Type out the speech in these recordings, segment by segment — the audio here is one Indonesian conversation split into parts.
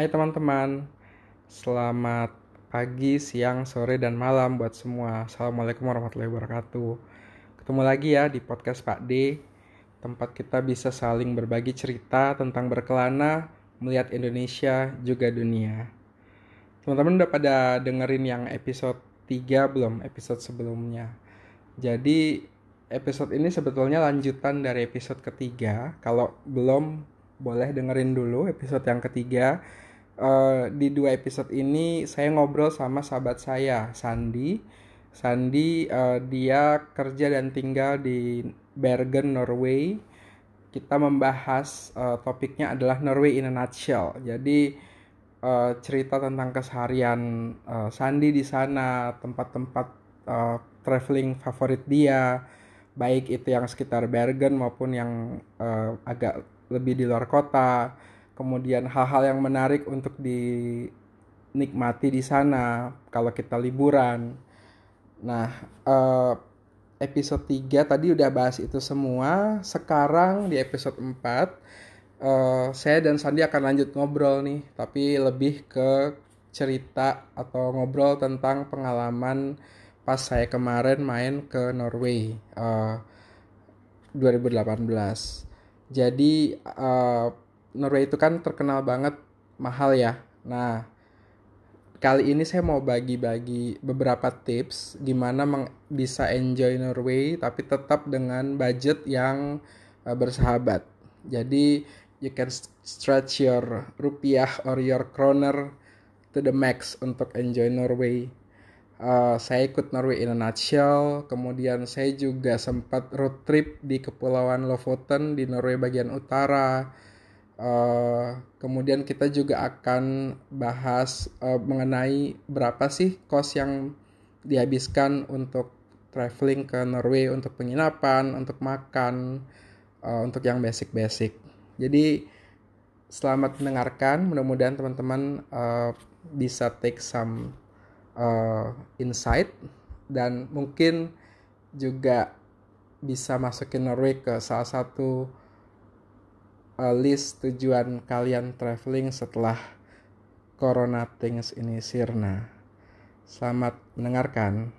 Hai teman-teman, selamat pagi, siang, sore, dan malam buat semua. Assalamualaikum warahmatullahi wabarakatuh. Ketemu lagi ya di podcast Pak D, tempat kita bisa saling berbagi cerita tentang berkelana, melihat Indonesia, juga dunia. Teman-teman udah pada dengerin yang episode 3 belum? Episode sebelumnya. Jadi episode ini sebetulnya lanjutan dari episode ketiga. Kalau belum, boleh dengerin dulu episode yang ketiga uh, di dua episode ini saya ngobrol sama sahabat saya Sandi. Sandi uh, dia kerja dan tinggal di Bergen, Norway. Kita membahas uh, topiknya adalah Norway in a nutshell. Jadi uh, cerita tentang keseharian uh, Sandi di sana, tempat-tempat uh, traveling favorit dia, baik itu yang sekitar Bergen maupun yang uh, agak lebih di luar kota kemudian hal-hal yang menarik untuk dinikmati di sana kalau kita liburan. Nah, eh, episode 3 tadi udah bahas itu semua. Sekarang di episode 4 eh, saya dan Sandi akan lanjut ngobrol nih, tapi lebih ke cerita atau ngobrol tentang pengalaman pas saya kemarin main ke Norway uh, 2018. Jadi uh, Norway itu kan terkenal banget mahal ya. Nah, kali ini saya mau bagi-bagi beberapa tips gimana bisa enjoy Norway tapi tetap dengan budget yang uh, bersahabat. Jadi you can stretch your rupiah or your kroner to the max untuk enjoy Norway. Uh, saya ikut Norway in a nutshell. Kemudian saya juga sempat road trip di Kepulauan Lofoten di Norway bagian utara Uh, kemudian kita juga akan bahas uh, mengenai berapa sih kos yang dihabiskan untuk traveling ke Norway untuk penginapan, untuk makan, uh, untuk yang basic-basic. Jadi selamat mendengarkan. Mudah-mudahan teman-teman uh, bisa take some uh, insight dan mungkin juga bisa masukin Norway ke salah satu uh, list tujuan kalian traveling setelah Corona Things ini sirna. Selamat mendengarkan.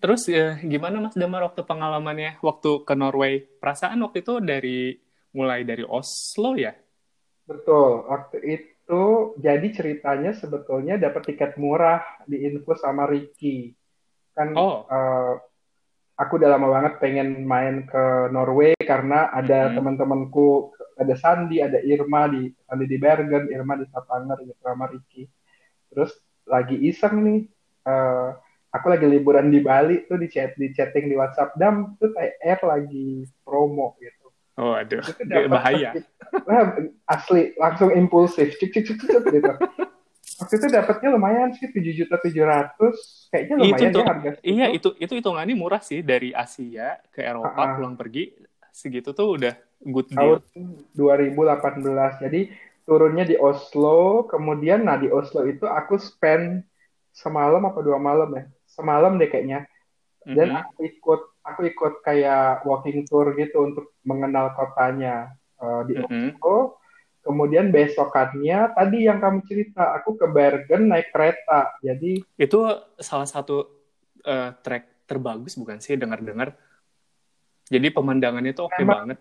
Terus ya, gimana Mas Damar waktu pengalamannya waktu ke Norway? Perasaan waktu itu dari mulai dari Oslo ya? Betul, waktu itu jadi ceritanya sebetulnya dapat tiket murah di info sama Ricky. Kan oh. uh, aku udah lama banget pengen main ke Norway karena ada hmm. teman-temanku ada Sandi, ada Irma di Sandi di Bergen, Irma di Stavanger, gitu sama Ricky. Terus lagi iseng nih, uh, aku lagi liburan di Bali tuh di chat di chatting di WhatsApp dam tuh kayak air lagi promo gitu. Oh aduh, itu bahaya. asli langsung impulsif, cik cik cik cik gitu waktu itu dapatnya lumayan sih tujuh juta tujuh ratus kayaknya lumayan itu, ya harga segitu. iya itu itu hitungannya murah sih dari Asia ke Eropa uh-uh. pulang pergi segitu tuh udah good deal tahun 2018 jadi turunnya di Oslo kemudian nah di Oslo itu aku spend semalam apa dua malam ya semalam deh kayaknya dan mm-hmm. aku ikut aku ikut kayak walking tour gitu untuk mengenal kotanya uh, di mm-hmm. Oslo Kemudian besokannya tadi yang kamu cerita, aku ke Bergen naik kereta. Jadi itu salah satu uh, trek terbagus bukan sih dengar-dengar. Jadi pemandangannya tuh oke okay banget.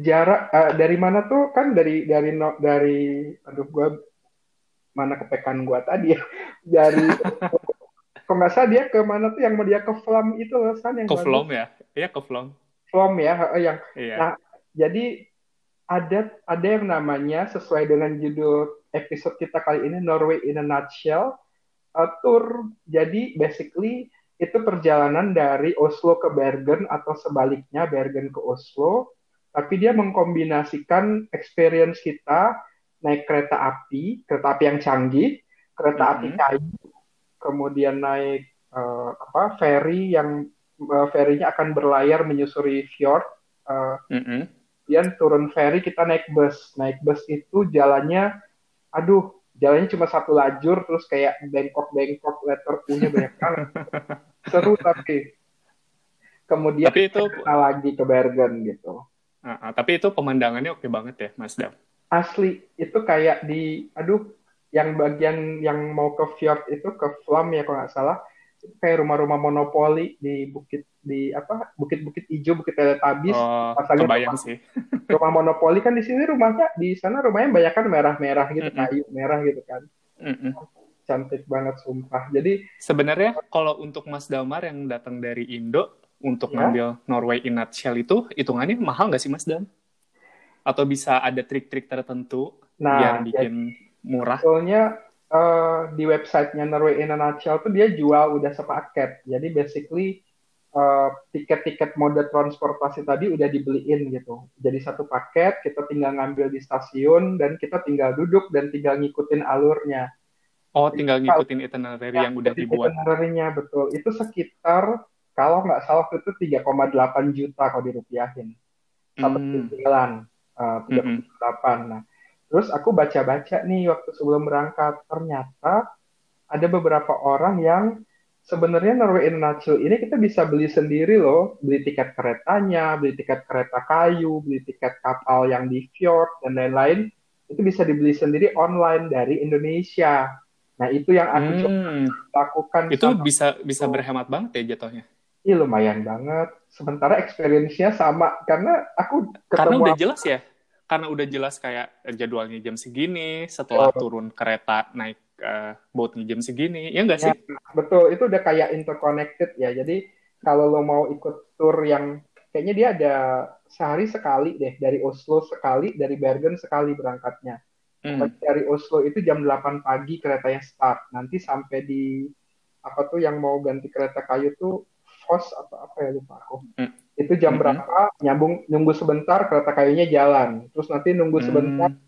Jarak uh, dari mana tuh kan dari dari no, dari aduh gua mana kepekan gua tadi ya. Dari kok nggak salah dia ke mana tuh yang mau dia ke Flam itu loh san yang ke Flam ya. Iya ke Flam. Flam ya yang iya. nah jadi ada ada yang namanya sesuai dengan judul episode kita kali ini Norway in a nutshell uh, tour. Jadi basically itu perjalanan dari Oslo ke Bergen atau sebaliknya Bergen ke Oslo. Tapi dia mengkombinasikan experience kita naik kereta api, kereta api yang canggih, kereta mm -hmm. api kayu, kemudian naik uh, apa ferry yang uh, ferrynya akan berlayar menyusuri fjord. Uh, mm -hmm kemudian turun ferry kita naik bus naik bus itu jalannya aduh jalannya cuma satu lajur terus kayak bengkok bengkok letter U-nya banyak banget seru tapi kemudian Tapi itu kita lagi ke Bergen gitu. Ah, ah, tapi itu pemandangannya oke banget ya, Mas Dam. Asli itu kayak di, aduh, yang bagian yang mau ke fjord itu ke Flam ya kalau nggak salah, kayak rumah-rumah monopoli di bukit di apa bukit-bukit hijau, bukit Teletabis. Oh, kebayang rumah, sih. rumah monopoli kan di sini rumahnya di sana rumahnya banyak kan merah-merah gitu, Mm-mm. kayu merah gitu kan. Mm-mm. Cantik banget sumpah. Jadi Sebenarnya kalau untuk Mas Damar yang datang dari Indo untuk Ya. ngambil Norway in nutshell itu hitungannya mahal nggak sih Mas Dam? Atau bisa ada trik-trik tertentu nah biar bikin murah? Sebetulnya eh, di websitenya Norway in a Nutshell tuh dia jual udah sepaket. Jadi basically eh, tiket-tiket mode transportasi tadi udah dibeliin gitu. Jadi satu paket, kita tinggal ngambil di stasiun dan kita tinggal duduk dan tinggal ngikutin alurnya. Oh, tinggal ngikutin itinerary yang udah Jadi dibuat. itinerary-nya betul. Itu sekitar kalau nggak salah itu 3,8 juta kalau dirupiahin. Satu Hmm. jalan eh, 38. Nah, terus aku baca-baca nih waktu sebelum berangkat ternyata ada beberapa orang yang sebenarnya Norway in a Nutshell ini kita bisa beli sendiri loh, beli tiket keretanya, beli tiket kereta kayu, beli tiket kapal yang di fjord dan lain-lain itu bisa dibeli sendiri online dari Indonesia. Nah, itu yang aku coba Hmm. lakukan Itu bisa bisa berhemat banget ya jatuhnya. Ih, lumayan banget. Sementara experience-nya sama karena aku Karena ketemu udah jelas ya. Karena udah jelas kayak jadwalnya jam segini, setelah Oh. turun kereta naik eh, boatnya jam segini. Ya nggak sih? Ya, betul, itu udah kayak interconnected ya. Jadi kalau lo mau ikut tour yang kayaknya dia ada sehari sekali deh dari Oslo sekali, dari Bergen sekali berangkatnya. Hmm. Dari Oslo itu jam 8 pagi keretanya start. Nanti sampai di apa tuh yang mau ganti kereta kayu tuh Voss atau apa ya lupa aku. Hmm. Itu jam Mm-mm. berapa? Nyambung nunggu sebentar kereta kayunya jalan. Terus nanti nunggu sebentar Hmm.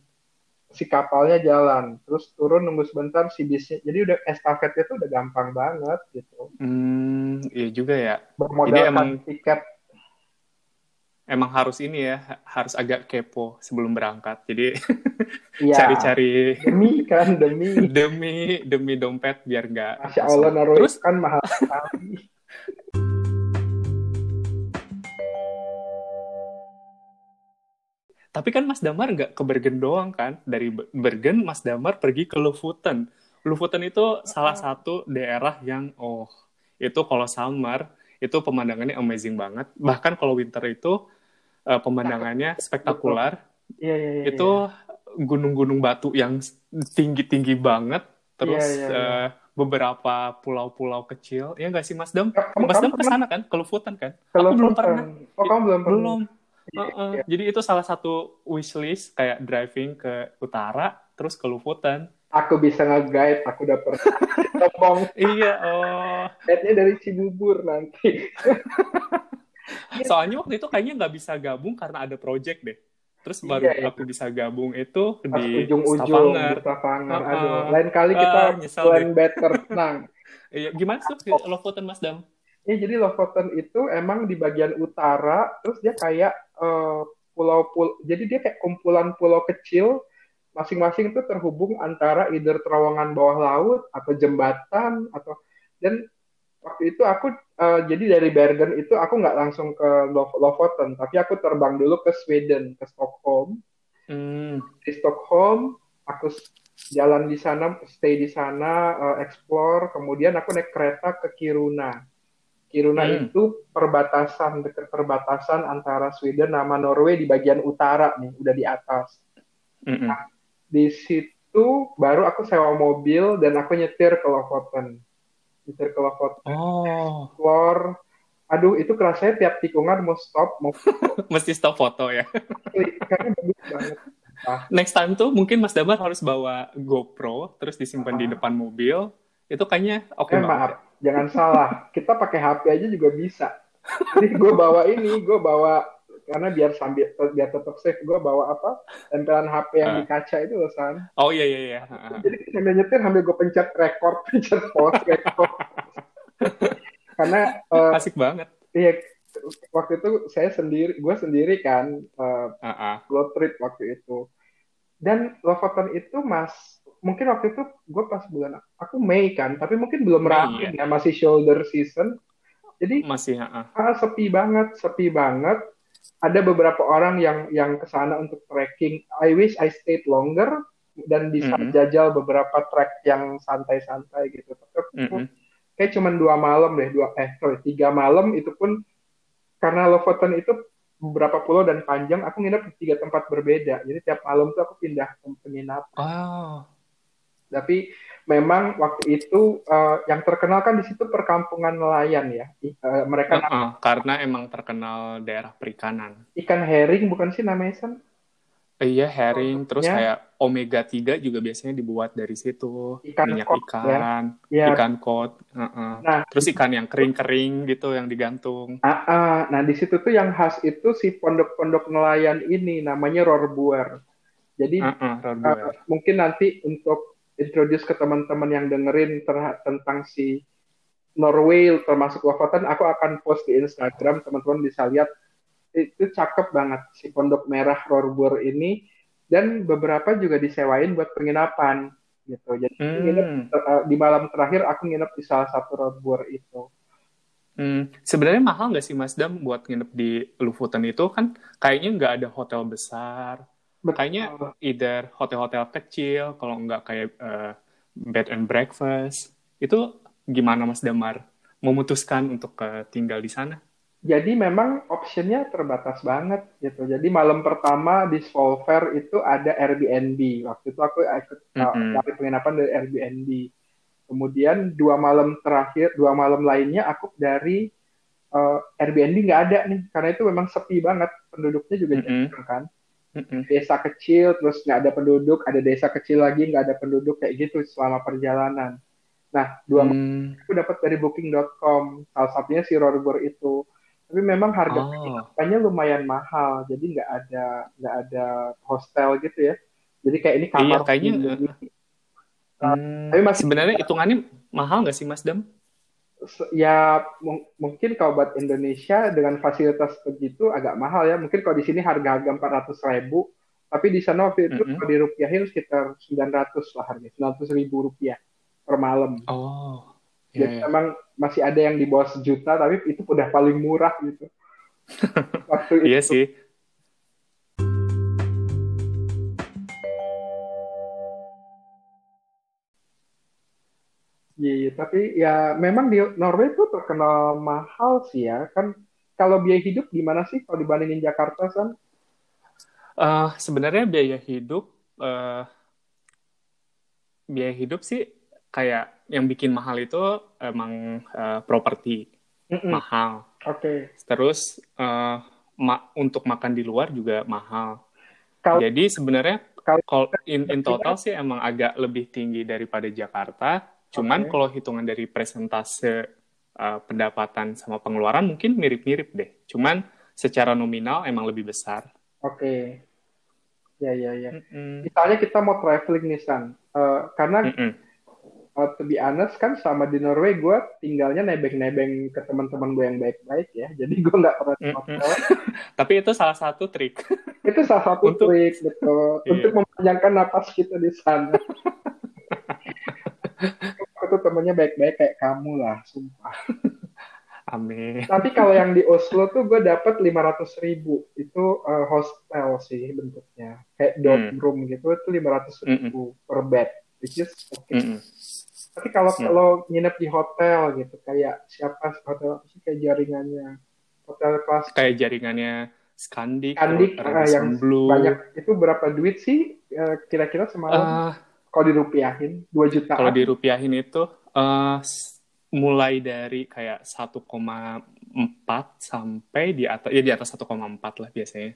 si kapalnya jalan. Terus turun nunggu sebentar si bisnya. Jadi udah estafetnya tuh udah gampang banget gitu. Hmm, iya juga ya. Bermodalkan emang- tiket Emang harus ini ya, harus agak kepo sebelum berangkat. Jadi Iya, cari-cari demi kan demi. demi demi dompet biar nggak Masya Allah Norway Terus kan mahal sekali. tapi kan Mas Damar nggak ke Bergen doang kan? Dari Be- Bergen Mas Damar pergi ke Lofoten. Lofoten itu salah satu daerah yang oh itu kalau summer itu pemandangannya amazing banget. Bahkan kalau winter itu eh, pemandangannya spektakular. Iya iya iya. itu gunung-gunung batu yang tinggi-tinggi banget. Terus Iya, iya, iya. eh, beberapa pulau-pulau kecil. Ya nggak sih Mas Dam? iya. Kamu, Mas kamu Dam ke sana kan? Ke Lofoten kan? Kalau Aku belum pernah. Oh kamu belum pernah? Belum. Iya, iya. Jadi itu salah satu wishlist kayak driving ke utara terus ke Lofoten. Aku bisa nge-guide, aku udah pernah. Ngomong, iya, oh. guide-nya dari Cibubur nanti. Soalnya waktu itu kayaknya nggak bisa gabung karena ada project deh. Terus baru Iya, iya. aku bisa gabung itu Pas di ujung-ujung di. Heeh. Aduh, lain kali kita nyesel plan deh. better. Nah, Iya, gimana tuh Lofoten Mas Dam? Ya, jadi Lofoten itu emang di bagian utara, terus dia kayak eh, pulau-pulau, jadi dia kayak kumpulan pulau kecil, masing-masing itu terhubung antara either terowongan bawah laut atau jembatan atau dan waktu itu aku eh, jadi dari Bergen itu aku nggak langsung ke Lo- Lofoten, tapi aku terbang dulu ke Sweden, ke Stockholm. Hmm. Di Stockholm, aku jalan di sana, stay di sana, eh, explore, kemudian aku naik kereta ke Kiruna. Kiruna Hmm. itu perbatasan dekat perbatasan antara Sweden sama Norway di bagian utara nih, udah di atas. Mm-mm. Di situ baru aku sewa mobil dan aku nyetir ke Lofoten. Nyetir ke Lofoten, Oh, explore. Aduh, itu kerasanya tiap tikungan mau stop, mau mesti stop foto ya. karena bagus banget. Next time tuh mungkin Mas Damar harus bawa GoPro terus disimpan di Ah. depan mobil. Itu kayaknya oke Eh banget. maaf, jangan salah. Kita pakai HP aja juga bisa. Jadi gue bawa ini, gue bawa karena biar sambil biar tetap safe, gue bawa apa tempelan HP yang di kaca itu loh San. Oh iya iya iya. Jadi sambil nyetir sambil gue pencet record, pencet pause, record. karena eh, Asik banget. iya, waktu itu saya sendiri, gue sendiri kan eh, Ah, ah. road trip waktu itu. Dan Lofoten itu mas, mungkin waktu itu gue pas bulan, aku Mei kan, tapi mungkin belum rapi ya, masih shoulder season. Jadi Masih, heeh. ah, sepi banget, sepi banget. Ada beberapa orang yang yang ke sana untuk trekking. I wish I stayed longer dan bisa Mhm. jajal beberapa trek yang santai-santai gitu. Tapi aku Mhm. kayak cuma dua malam deh, dua eh sorry tiga malam itu pun karena Lofoten itu beberapa pulau dan panjang, aku nginep di tiga tempat berbeda. Jadi tiap malam tuh aku pindah ke penginapan. Oh, Tapi memang waktu itu eh, yang terkenal kan di situ perkampungan nelayan ya. Eh, mereka heeh, karena emang terkenal daerah perikanan. ikan herring bukan sih namanya San? Iya, herring, terus Ya. kayak omega 3 juga biasanya dibuat dari situ. Ikan Minyak kod, ikan, Ya, ikan kod, heeh. Nah, Terus ikan yang kering-kering gitu yang digantung. ah, ah. nah di situ tuh yang khas itu si pondok-pondok nelayan ini namanya Rorbuer. Jadi Heeh, Rorbuer. Uh, mungkin nanti untuk introduce ke teman-teman yang dengerin tentang si Norway termasuk Lofoten, aku akan post di Instagram, teman-teman bisa lihat itu cakep banget si pondok merah Rorbuer ini dan beberapa juga disewain buat penginapan gitu. Jadi nginep, Hmm. uh, di malam terakhir aku nginep di salah satu Rorbuer itu. Hmm, sebenarnya mahal nggak sih Mas Dam buat nginep di Lofoten itu kan kayaknya nggak ada hotel besar. Kayaknya either hotel-hotel kecil, kalau nggak kayak eh, bed and breakfast. Itu gimana Mas Damar memutuskan untuk eh, tinggal di sana? Jadi memang optionnya terbatas banget gitu. Jadi malam pertama di Svolvær itu ada Airbnb. Waktu itu aku ikut uh, Mhm. cari penginapan dari Airbnb. Kemudian dua malam terakhir, dua malam lainnya aku dari uh, Airbnb nggak ada nih, karena itu memang sepi banget. Penduduknya juga Mhm. jarang kan. Mm-mm. Desa kecil, terus nggak ada penduduk, ada desa kecil lagi nggak ada penduduk kayak gitu selama perjalanan. Nah, dua Hmm. aku dapat dari Booking.com, salah satunya si Rorbuer itu. Tapi memang harga Oh. lumayan mahal, jadi nggak ada nggak ada hostel gitu ya. Jadi kayak ini kamar Iya, kayaknya. Hmm. Tapi masih- Sebenarnya hitungannya mahal nggak sih Mas Dam? Ya mung- mungkin kalau buat Indonesia dengan fasilitas begitu agak mahal ya. Mungkin kalau di sini harga-harga 400 ribu, tapi di sana waktu itu Mm-mm. kalau dirupiahin sekitar 900 lah harganya, 900 ribu rupiah per malam. Oh, Jadi iya, iya. memang masih ada yang di bawah sejuta, tapi itu udah paling murah gitu. Waktu itu. Iya sih. Iya, iya. tapi ya memang di Norway itu terkenal mahal sih ya. Kan kalau biaya hidup gimana sih kalau dibandingin Jakarta, San? Eh, sebenarnya biaya hidup, eh, biaya hidup sih kayak yang bikin mahal itu emang eh, properti Mm-mm. mahal. Oke. Terus eh, ma- untuk makan di luar juga mahal. Kalau Jadi sebenarnya kalau kalau in, in total sih emang agak lebih tinggi daripada Jakarta. Cuman Oke. kalau hitungan dari presentase eh, pendapatan sama pengeluaran mungkin mirip-mirip deh. Cuman secara nominal emang lebih besar. Oke. Ya, ya, ya. Mm-mm. Misalnya kita mau traveling nih, San. Eh, karena Mm-mm. uh, to be honest kan selama di Norway gue tinggalnya nebeng-nebeng ke teman-teman gue yang baik-baik ya. Jadi gue nggak pernah hotel. Tapi itu salah satu trik. Itu salah satu Untuk- trik betul Iya. untuk memanjangkan napas kita di sana. Aku tuh temennya baik-baik kayak kamu lah, sumpah. Amin. Tapi kalau yang di Oslo tuh gue dapat 500 ribu. Itu uh, hostel sih bentuknya. Kayak dorm Hmm. room gitu, itu 500 ribu per bed. Which is okay. Mm-mm. Tapi kalau Hmm. kalau nginep di hotel gitu, kayak siapa hotel apa sih kayak jaringannya hotel kelas Kayak jaringannya Scandic, atau ah, Radisson yang Blue. banyak itu berapa duit sih eh, kira-kira semalam Eh, kalau dirupiahin 2 juta kalau dirupiahin itu eh, s- mulai dari kayak 1,4 sampai di atas ya di atas 1,4 lah biasanya.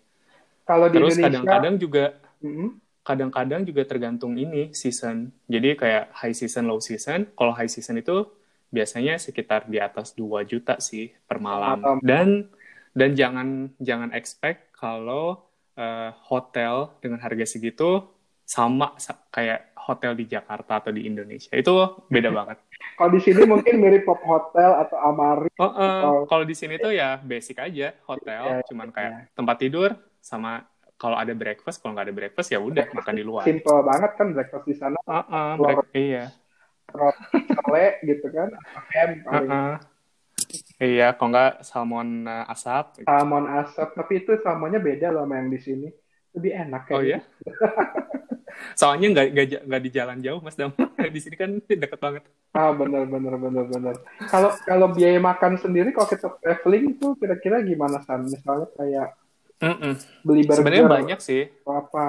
kalau di Terus kadang-kadang juga mm, kadang-kadang juga tergantung ini season. Jadi kayak high season, low season. Kalau high season itu biasanya sekitar di atas 2 juta sih per malam. Malam. Dan dan jangan jangan expect kalau eh, hotel dengan harga segitu sama sa- kayak hotel di Jakarta atau di Indonesia. Itu beda banget. kalau di sini mungkin mirip pop hotel atau amari Oh, eh, Oh. kalau di sini tuh ya basic aja hotel, Ya, cuman ya. kayak tempat tidur sama kalau ada breakfast, kalau nggak ada breakfast ya udah makan di luar. simple banget kan breakfast di sana Uh, uh, break- iya. roti sele gitu kan atau ham. Iya, kok nggak salmon uh, asap. Salmon asap, tapi itu salmonnya beda loh sama yang di sini. Lebih enak Oh kayaknya. iya? Soalnya nggak nggak di jalan jauh, Mas Dam. di sini kan deket banget. Ah benar benar benar benar. Kalau kalau biaya makan sendiri kalau kita traveling itu kira-kira gimana San? Misalnya kayak Mm-mm. beli burger Sebenarnya banyak sih. atau apa?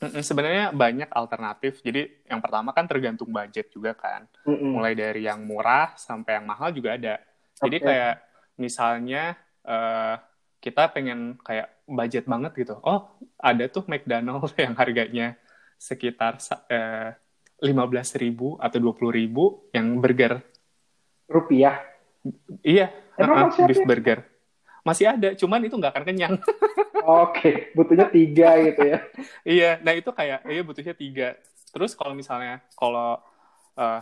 Mm-mm, Sebenarnya banyak alternatif. Jadi yang pertama kan tergantung budget juga kan. Mm-mm. Mulai dari yang murah sampai yang mahal juga ada. Jadi kayak misalnya eh, kita pengen kayak budget banget gitu. Oh, ada tuh McDonald yang harganya sekitar eh, lima belas ribu atau dua puluh ribu yang burger. Rupiah. Iya, Emang ada? beef burger. Masih ada, cuman itu nggak akan kenyang. Oke, butuhnya tiga gitu ya. Iya, nah itu kayak iya butuhnya tiga. Terus kalau misalnya kalau eh,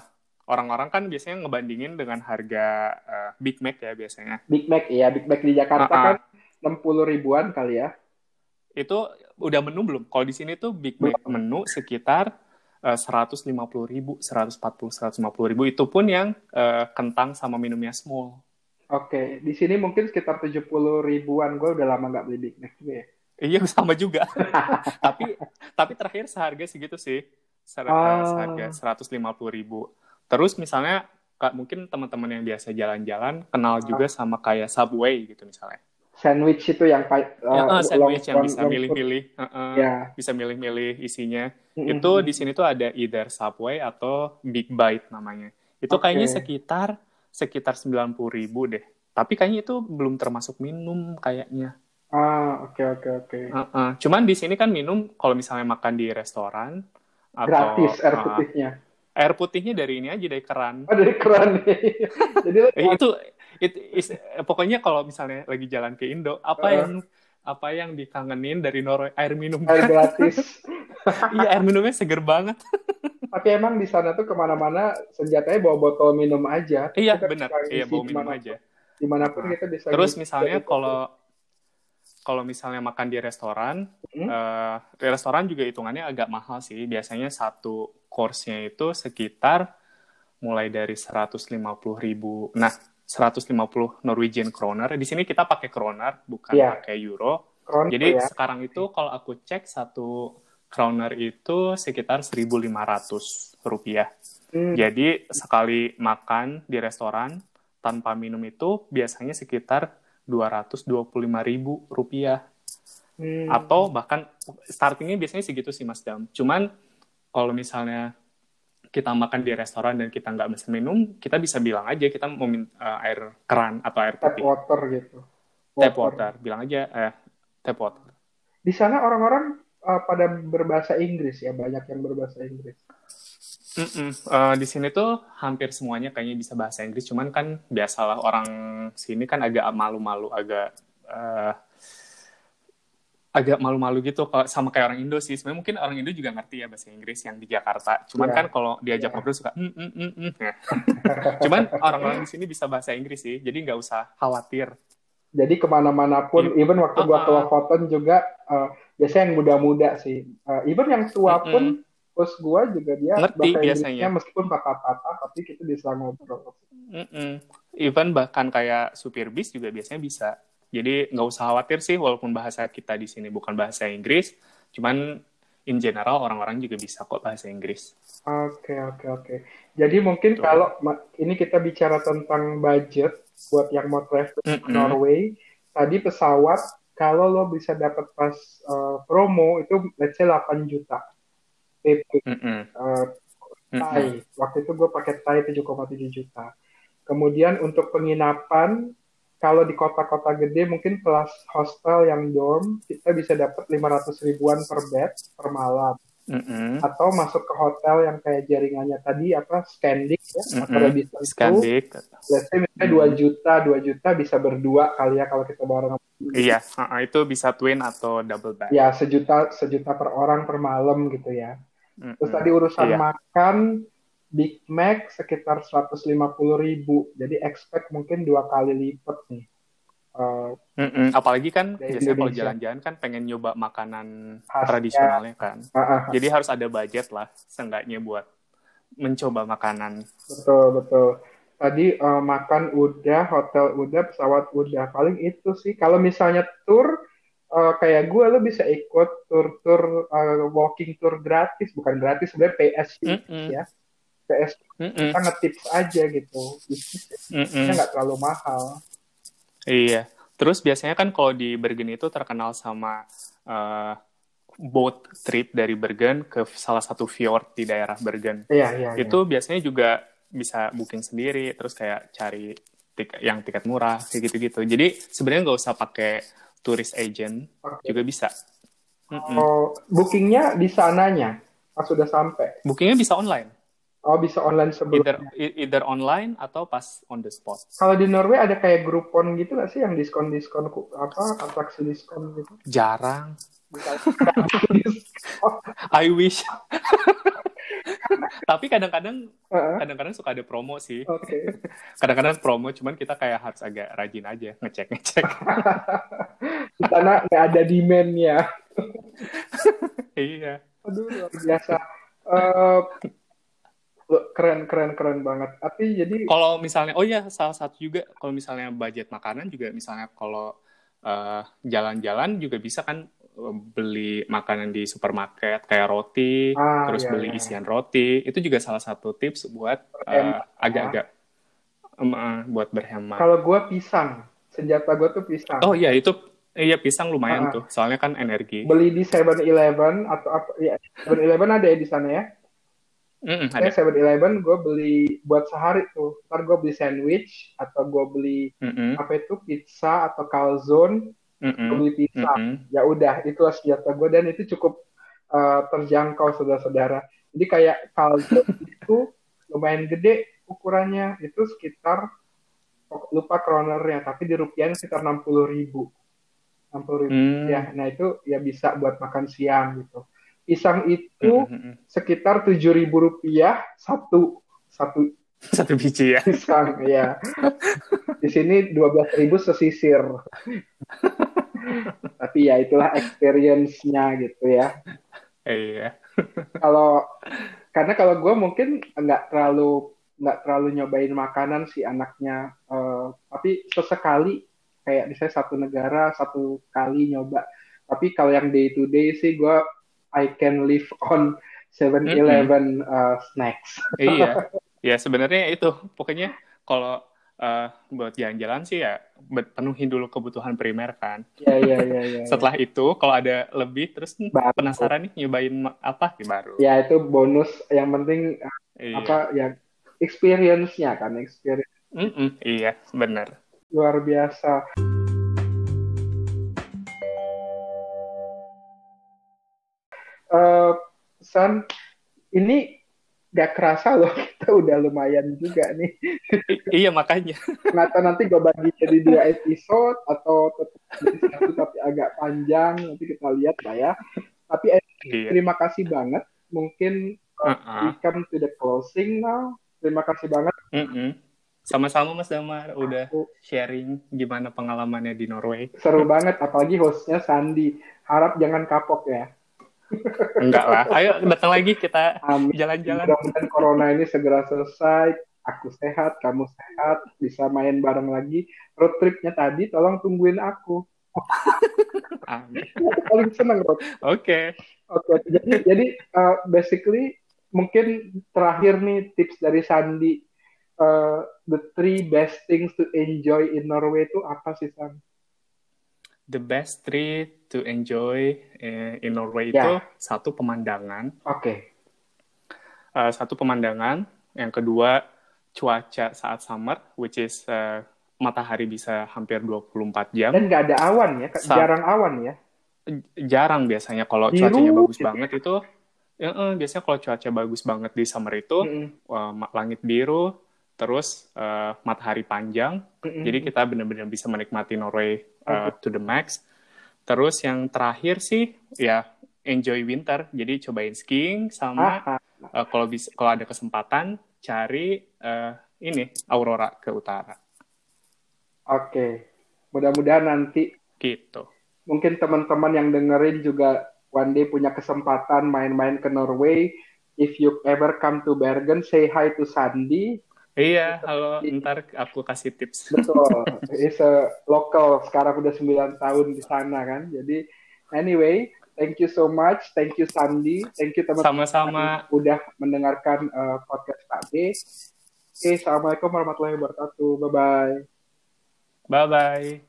orang-orang kan biasanya ngebandingin dengan harga eh, Big Mac ya biasanya. Big Mac ya, Big Mac di Jakarta Ah, ah. kan 60 ribuan kali ya. Itu udah menu belum? Kalau di sini tuh Big Mac menu sekitar eh, 150 ribu, 140, 150 ribu. Itu pun yang eh, kentang sama minumnya small. Oke, di sini mungkin sekitar 70 ribuan. Gue udah lama nggak beli Big Mac juga ya. Iya sama juga. tapi tapi terakhir seharga segitu sih. Ser- eh, Ah. Seharga 150 ribu. Terus misalnya Kak, mungkin teman-teman yang biasa jalan-jalan kenal juga sama kayak Subway gitu misalnya. Sandwich itu yang pa- Ya, uh, eh, sandwich long- yang bisa long food. milih-milih, Heeh. Ya. bisa milih-milih isinya. Mm-mm. Itu di sini tuh ada either Subway atau Big Bite namanya. Itu Oke. kayaknya sekitar sekitar 90 ribu deh. Tapi kayaknya itu belum termasuk minum kayaknya. Ah, oke oke oke. Heeh. Cuman di sini kan minum kalau misalnya makan di restoran atau Gratis air eh, putihnya. air putihnya dari ini aja dari keran. Oh, dari keran. Jadi Eh, itu it- is- pokoknya kalau misalnya lagi jalan ke Indo, apa Heeh. yang apa yang dikangenin dari Norway air minum. air gratis. iya, air minumnya seger banget. Tapi emang di sana tuh ke mana-mana senjatanya bawa botol minum aja. Iya, benar. Iya, bawa minum dimana- aja. Di mana pun kita bisa. Terus ngisi misalnya kalau kalau misalnya makan di restoran, Hmm? eh, di restoran juga hitungannya agak mahal sih. Biasanya satu course-nya itu sekitar mulai dari 150 ribu. Nah, 150 Norwegian kroner. Di sini kita pakai kroner, bukan Iya. pakai euro. Kron Jadi ya. sekarang itu kalau aku cek satu kroner itu sekitar 1.500 rupiah. Hmm. Jadi sekali makan di restoran tanpa minum itu biasanya sekitar 225 ribu rupiah. Hmm. Atau bahkan startingnya biasanya segitu sih Mas Dam. Cuman kalau misalnya kita makan di restoran dan kita nggak bisa minum, kita bisa bilang aja kita mau min- eh, air keran atau air tap putih. water gitu. Tap water. Bilang aja eh, tap water. Di sana orang-orang uh, pada berbahasa Inggris ya, banyak yang berbahasa Inggris. Mm-mm. Eh, di sini tuh hampir semuanya kayaknya bisa bahasa Inggris, cuman kan biasalah orang sini kan agak malu-malu, agak eh, agak malu-malu gitu kalau sama kayak orang Indo sih. Sebenarnya mungkin orang Indo juga ngerti ya bahasa Inggris yang di Jakarta. Cuman Iya. kan kalau diajak Iya. ngobrol suka mm, mm, mm, mm. Ya. Cuman orang-orang di sini bisa bahasa Inggris sih, jadi nggak usah khawatir. Jadi ke mana-mana pun, Iya. even waktu gua Uh-uh. ke Lofoten juga, uh, biasanya yang muda-muda sih. Uh, even yang tua Mm-mm. pun, bos gua juga dia Ngerti bahasa biasanya. Inggrisnya meskipun patah-patah, tapi kita bisa ngobrol. Mm-mm. Even bahkan kayak supir bis juga biasanya bisa. Jadi nggak usah khawatir sih, walaupun bahasa kita di sini bukan bahasa Inggris, cuman in general orang-orang juga bisa kok bahasa Inggris. Oke, oke, oke. Jadi mungkin Betul. kalau ini kita bicara tentang budget buat yang mau travel ke Mm-mm. Norway, tadi pesawat kalau lo bisa dapat pas uh, promo itu let's say 8 juta PP Mm-mm. uh, Mm-mm. Thai. Waktu itu gue pakai Thai 7,7 juta. Kemudian untuk penginapan kalau di kota-kota gede mungkin kelas hostel yang dorm kita bisa dapat 500 ribuan per bed per malam Mm-mm. atau masuk ke hotel yang kayak jaringannya tadi apa Scandic ya Mm-mm. atau Radisson itu Scandic. let's say misalnya 2 juta 2 juta bisa berdua kali ya kalau kita bareng Iya, uh-uh, itu bisa twin atau double bed. ya sejuta sejuta per orang per malam gitu ya Mm-mm. terus tadi urusan Iya. makan Big Mac sekitar 150 ribu jadi expect mungkin dua kali lipat nih Eh, Mm-mm. Apalagi kan biasanya kalau jalan-jalan kan pengen nyoba makanan Khasnya. tradisionalnya kan. ah, ah, Jadi harus ada budget lah, seenggaknya buat mencoba makanan. betul betul tadi uh, makan udah, hotel udah, pesawat udah. Paling itu sih. Kalau misalnya tour uh, kayak gue lo bisa ikut tur-tur uh, walking tour gratis, bukan gratis sebenarnya PS mm -mm. ya. PS mm -mm. kita ngetips aja gitu. Bisnisnya nggak terlalu mahal. Iya. Terus biasanya kan kalau di Bergen itu terkenal sama uh, boat trip dari Bergen ke salah satu fjord di daerah Bergen. Iya, iya. Itu iya. biasanya juga bisa booking sendiri terus kayak cari tik yang tiket murah kayak gitu-gitu jadi sebenarnya nggak usah pakai turis agent okay. juga bisa oh bookingnya di sananya pas sudah sampai bookingnya bisa online oh bisa online sebelumnya either, either online atau pas on the spot kalau di Norway ada kayak Groupon gitu nggak sih yang diskon diskon apa atraksi diskon gitu jarang I wish Tapi kadang-kadang kadang-kadang suka ada promo sih. Okay. kadang-kadang promo, cuman kita kayak harus agak rajin aja ngecek-ngecek. Karena nggak ada demandnya. iya. Aduh luar biasa. Uh, keren keren keren banget. Tapi jadi kalau misalnya, oh ya salah satu juga kalau misalnya budget makanan juga misalnya kalau eh, jalan-jalan uh, juga bisa kan beli makanan di supermarket kayak roti, ah, terus iya, beli iya. isian roti, itu juga salah satu tips buat uh, agak-agak um, uh, buat berhemat. Kalau gue pisang, senjata gue tuh pisang. Oh iya itu Iya pisang lumayan ah. tuh, soalnya kan energi. Beli di Seven Eleven atau apa? Ya Seven Eleven ada ya di sana ya? Mm, ada. Seven Eleven gue beli buat sehari tuh. Ntar gue beli sandwich atau gue beli mm -hmm. apa itu pizza atau calzone mm-hmm. beli pizza mm-hmm. ya udah itulah senjata gue dan itu cukup uh, terjangkau saudara-saudara jadi kayak kaldu itu lumayan gede ukurannya itu sekitar lupa kronernya tapi di rupiah sekitar enam puluh ribu enam puluh ribu mm. ya nah itu ya bisa buat makan siang gitu pisang itu mm-hmm. sekitar tujuh ribu rupiah satu satu satu biji ya? pisang ya di sini dua belas ribu sesisir. Tapi ya itulah experience-nya gitu ya. Iya. Kalau karena kalau gue mungkin nggak terlalu nggak terlalu nyobain makanan si anaknya uh, tapi sesekali kayak misalnya satu negara satu kali nyoba. Tapi kalau yang day to day sih gue I can live on Seven Eleven mm -hmm. uh, snacks iya ya sebenarnya itu pokoknya kalau uh, buat jalan-jalan sih ya penuhi dulu kebutuhan primer kan. Iya iya iya. Ya, Setelah itu kalau ada lebih terus baru. penasaran nih nyobain apa nih baru. Ya itu bonus yang penting iya. apa ya experience-nya kan experience. Mm -mm, iya benar. Luar biasa. San, ini gak kerasa loh kita udah lumayan juga nih. iya makanya. Tahu nanti gue bagi jadi dua episode atau tetap satu tapi agak panjang nanti kita lihat lah ya. Tapi eh, iya. terima kasih banget. Mungkin uh -uh. we come to the closing now. Terima kasih banget. Mm -mm. Sama-sama Mas Damar udah sharing gimana pengalamannya di Norway. Seru banget apalagi hostnya Sandi. Harap jangan kapok ya. Enggak lah. Ayo datang lagi kita jalan-jalan. Mudah-mudahan corona ini segera selesai. Aku sehat, kamu sehat, bisa main bareng lagi. Road tripnya tadi, tolong tungguin aku. Amin. Paling seneng road. Oke. Okay. Oke. Okay. Jadi, jadi uh, basically mungkin terakhir nih tips dari Sandi. Uh, the three best things to enjoy in Norway itu apa sih Sandi? The best tree to enjoy eh, in Norway yeah. itu satu pemandangan. Oke. Okay. Uh, satu pemandangan. Yang kedua cuaca saat summer, which is uh, matahari bisa hampir 24 jam. Dan nggak ada awan ya, jarang awan ya. Jarang biasanya kalau Biru, cuacanya bagus gitu. banget itu. Ya, biasanya kalau cuaca bagus banget di summer itu, mm -hmm. uh, langit biru, terus uh, matahari panjang. Mm-hmm. Jadi kita benar-benar bisa menikmati Norway uh, to the max. Terus yang terakhir sih ya enjoy winter. Jadi cobain skiing sama uh, kalau bisa kalau ada kesempatan cari uh, ini aurora ke utara. Oke. Mudah-mudahan nanti gitu. Mungkin teman-teman yang dengerin juga one day punya kesempatan main-main ke Norway. If you ever come to Bergen, say hi to Sandy Iya, halo, ntar aku kasih tips. Betul, is a local, sekarang udah 9 tahun di sana kan. Jadi anyway, thank you so much, thank you Sandi, thank you teman-teman Sama-sama. udah mendengarkan uh, podcast D. Oke, Assalamualaikum warahmatullahi wabarakatuh, bye-bye. Bye-bye.